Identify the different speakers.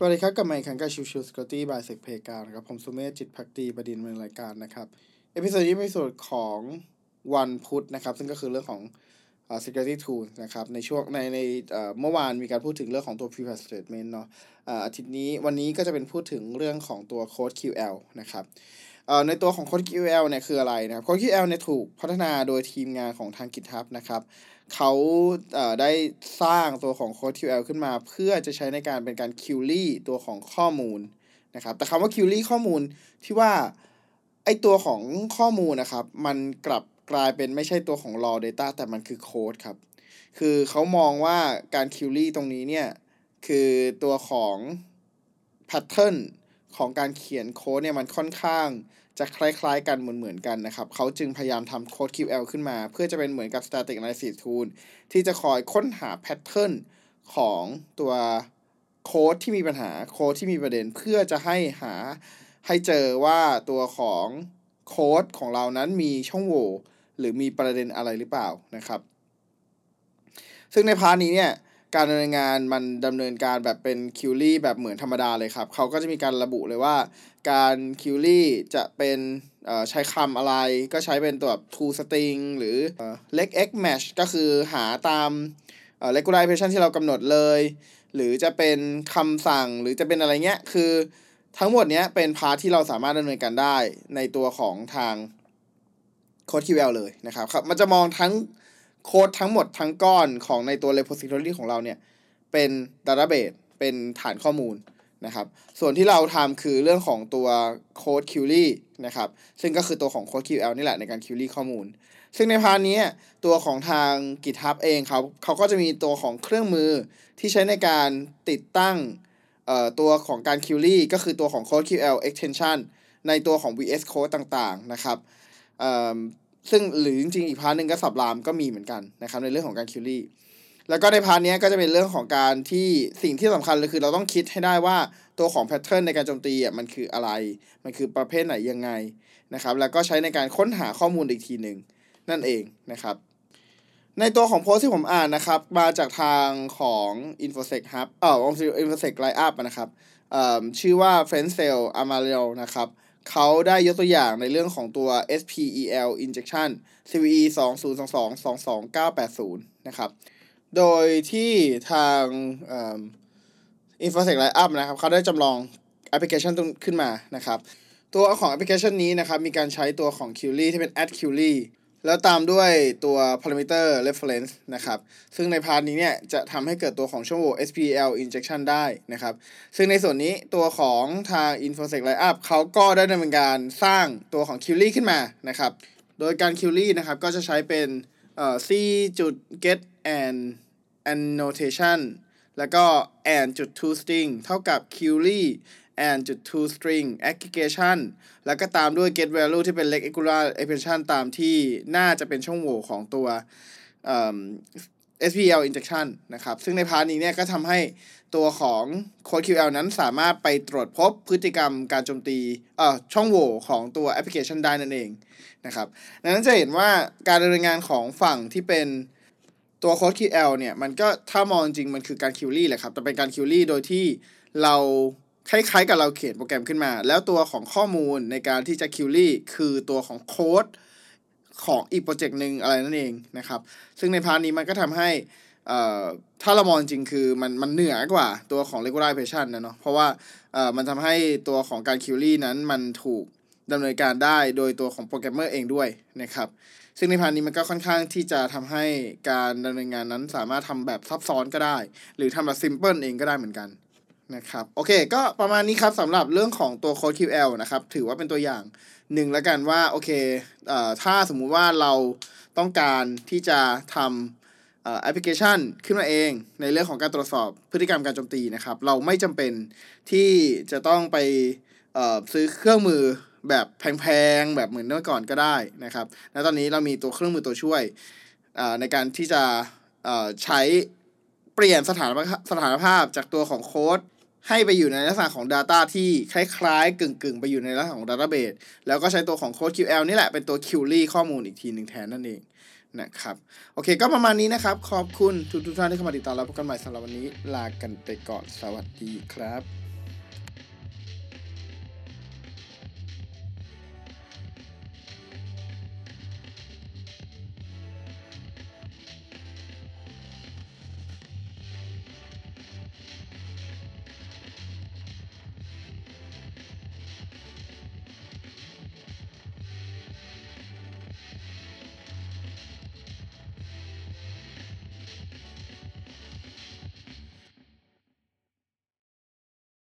Speaker 1: สวัสดีครับ กลับมาฟังกับ Chill Chill Security by SecPlayground นะครับ ผมสุเมธจิตภักดีบดินทร์ในรายการนะครับ episode นี้เป็นส่วนของวันพุธนะครับ ซึ่งก็คือเรื่องของ uh, security tool นะครับ ในช่วงในในเมื่อวานมีการพูดถึงเรื่องของตัว privacy statement เนาะอาทิตย์นี้วันนี้ก็จะเป็นพูดถึงเรื่องของตัว CodeQL นะครับในตัวของ CodeQL เนี่ยคืออะไรนะครับ CodeQL เนี่ยถูกพัฒนาโดยทีมงานของทาง GitHub นะครับ เขาเได้สร้างตัวของ Code QL ขึ้นมาเพื่อจะใช้ในการเป็นการ query ตัวของข้อมูลนะครับ แต่คำว่า query ข้อมูลที่ว่าไอตัวของข้อมูลนะครับ มันกลับกลายเป็นไม่ใช่ตัวของ raw data แต่มันคือโค้ดครับ คือเขามองว่าการ query ตรงนี้เนี่ย คือตัวของ pattern ของการเขียนโค้ดเนี่ยมันค่อนข้างจะคล้ายๆ กันเหมือนๆกันนะครับ เขาจึงพยายามทำโค้ด QL ขึ้นมา เพื่อจะเป็นเหมือนกับ static analysis tool ที่จะคอยค้นหา pattern ของตัวโค้ดที่มีปัญหาโค้ดที่มีประเด็นเพื่อจะให้หาให้เจอว่าตัวของโค้ดของเรานั้นมีช่องโหว่หรือมีประเด็นอะไรหรือเปล่านะครับ ซึ่งใน part นี้เนี่ย การดำเนินงานมันดำเนินการแบบเป็น query แบบเหมือนธรรมดาเลยครับเขาก็จะมีการระบุเลยว่า การ query จะเป็นใช้คำอะไรก็ใช้เป็นตัวแบบ two string หรือ leg x match ก็คือหาตาม regularization ที่เรากำหนดเลย หรือจะเป็นคำสั่งหรือจะเป็นอะไรเงี้ย คือทั้งหมดเนี้ยเป็นพาร์ทที่เราสามารถดำเนินการได้ในตัวของทาง Code QL เลยนะครับครับ มันจะมองทั้ง โค้ดทั้งหมดทั้งก้อนของในตัว repository ของเราเนี่ย เป็น database เป็นฐานข้อมูลนะครับ ส่วนที่เราทำคือเรื่องของตัว code query นะครับ ซึ่งก็คือตัวของ code QL นี่แหละในการ query ข้อมูล ซึ่งใน part นี้ตัวของทาง GitHub เองเขาเขาก็จะมีตัวของเครื่องมือที่ใช้ในการติดตั้งตัวของการ query ก็คือตัวของ CodeQL extension ในตัวของ VS Code ต่างๆ นะครับ ซึ่งหรือจริงๆอีก part หนึ่งก็สับรามก็มีเหมือนกันนะครับในเรื่องของการ query แล้วก็ใน part นี้ก็จะเป็นเรื่องของการที่สิ่งที่สำคัญเลยคือเราต้องคิดให้ได้ว่าตัวของแพทเทิร์นในการโจมตีอะมันคืออะไร มันคือประเภทไหนยังไงนะครับ แล้วก็ใช้ในการค้นหาข้อมูลอีกทีหนึ่งนั่นเองนะครับ ในตัวของโพสที่ผมอ่านนะครับ มาจากทางของ infosec hub เอ่อ infosec line up นะครับชื่อว่า f r e n c e l Amaral นะครับ เขาได้ยกตัวอย่างในเรื่องของตัว SPEL injection CVE 2022 22980 นะครับ โดยที่ทาง Infosec Writeup นะครับ เขาได้จำลองแอปพลิเคชันขึ้นมานะครับ ตัวของแอปพลิเคชันนี้นะครับ มีการใช้ตัวของ query ที่เป็น add query แล้วตามด้วยตัว parameter reference นะครับ ซึ่งใน part นี้เนี่ยจะทำให้เกิดตัวของช่องโหว่ SQL injection ได้นะครับ ซึ่งในส่วนนี้ตัวของทาง Infosec Writeup เขาก็ได้ดำเนินการสร้างตัวของ query ขึ้นมานะครับ โดยการ query นะครับก็จะใช้เป็นเอ่อ c จุด get and annotation แล้วก็ and จุด to string เท่ากับ query and จุด to string aggregation แล้วก็ตามด้วย get value ที่เป็น regular expression ตามที่น่าจะเป็นช่องโหว่ของตัว SPL injection นะครับ ซึ่งในพาร์ทนี้เนี่ยก็ทำให้ตัวของ Code QL นั้นสามารถไปตรวจพบพฤติกรรมการโจมตีเอ่อช่องโหว่ของตัวแอปพลิเคชันได้นั่นเองนะครับดังนั้นจะเห็นว่าการดำเนินงานของฝั่งที่เป็นตัว CodeQL เนี่ย มันก็ถ้ามองจริงมันคือการ query แหละครับ แต่เป็นการ query โดยที่เรา คล้ายๆ กับเราเขียนโปรแกรมขึ้นมา แล้วตัวของข้อมูลในการที่จะ query คือตัวของโค้ดของอีกโปรเจกต์หนึ่งอะไรนั่นเองนะครับ ซึ่งใน part นี้มันก็ทำให้ถ้าเรามองจริงคือมันมันเหนือกว่าตัวของ regular expression นะเนาะเพราะว่ามันทำให้ตัวของการ query นั้นมันถูกดำเนินการได้โดยตัวของโปรแกรมเมอร์เองด้วยนะครับ ซึ่งใน part นี้มันก็ค่อนข้างที่จะทำให้การดำเนินงานนั้นสามารถทำแบบซับซ้อนก็ได้ หรือทำแบบ simple เองก็ได้เหมือนกัน นะครับโอเค ก็ประมาณนี้ครับสำหรับเรื่องของตัว CodeQL นะครับ ถือว่าเป็นตัวอย่างหนึ่งแล้วกันว่าโอเคเอ่อถ้าสมมุติว่าเราต้องการที่จะทำแอปพลิเคชันขึ้นมาเองในเรื่องของการตรวจสอบพฤติกรรมการโจมตีนะครับ เราไม่จำเป็นที่จะต้องไปซื้อเครื่องมือแบบแพงๆ แบบเหมือนเมื่อก่อนก็ได้นะครับและตอนนี้เรามีตัวเครื่องมือตัวช่วยในการที่จะใช้เปลี่ยนสถานสถานภาพจากตัวของโค้ด ให้ไปอยู่ในลักษณะของ Data ที่คล้ายๆ กึ่งๆ ไปอยู่ในลักษณะของ Database แล้วก็ใช้ตัวของ Code QL นี่แหละเป็นตัว query ข้อมูลอีกทีหนึ่งแทนนั่นเองนะครับ โอเคก็ประมาณนี้นะครับ ขอบคุณทุกท่านที่เข้ามาติดตามแล้วพบกันใหม่สำหรับวันนี้ ลากันไปก่อนสวัสดีครับ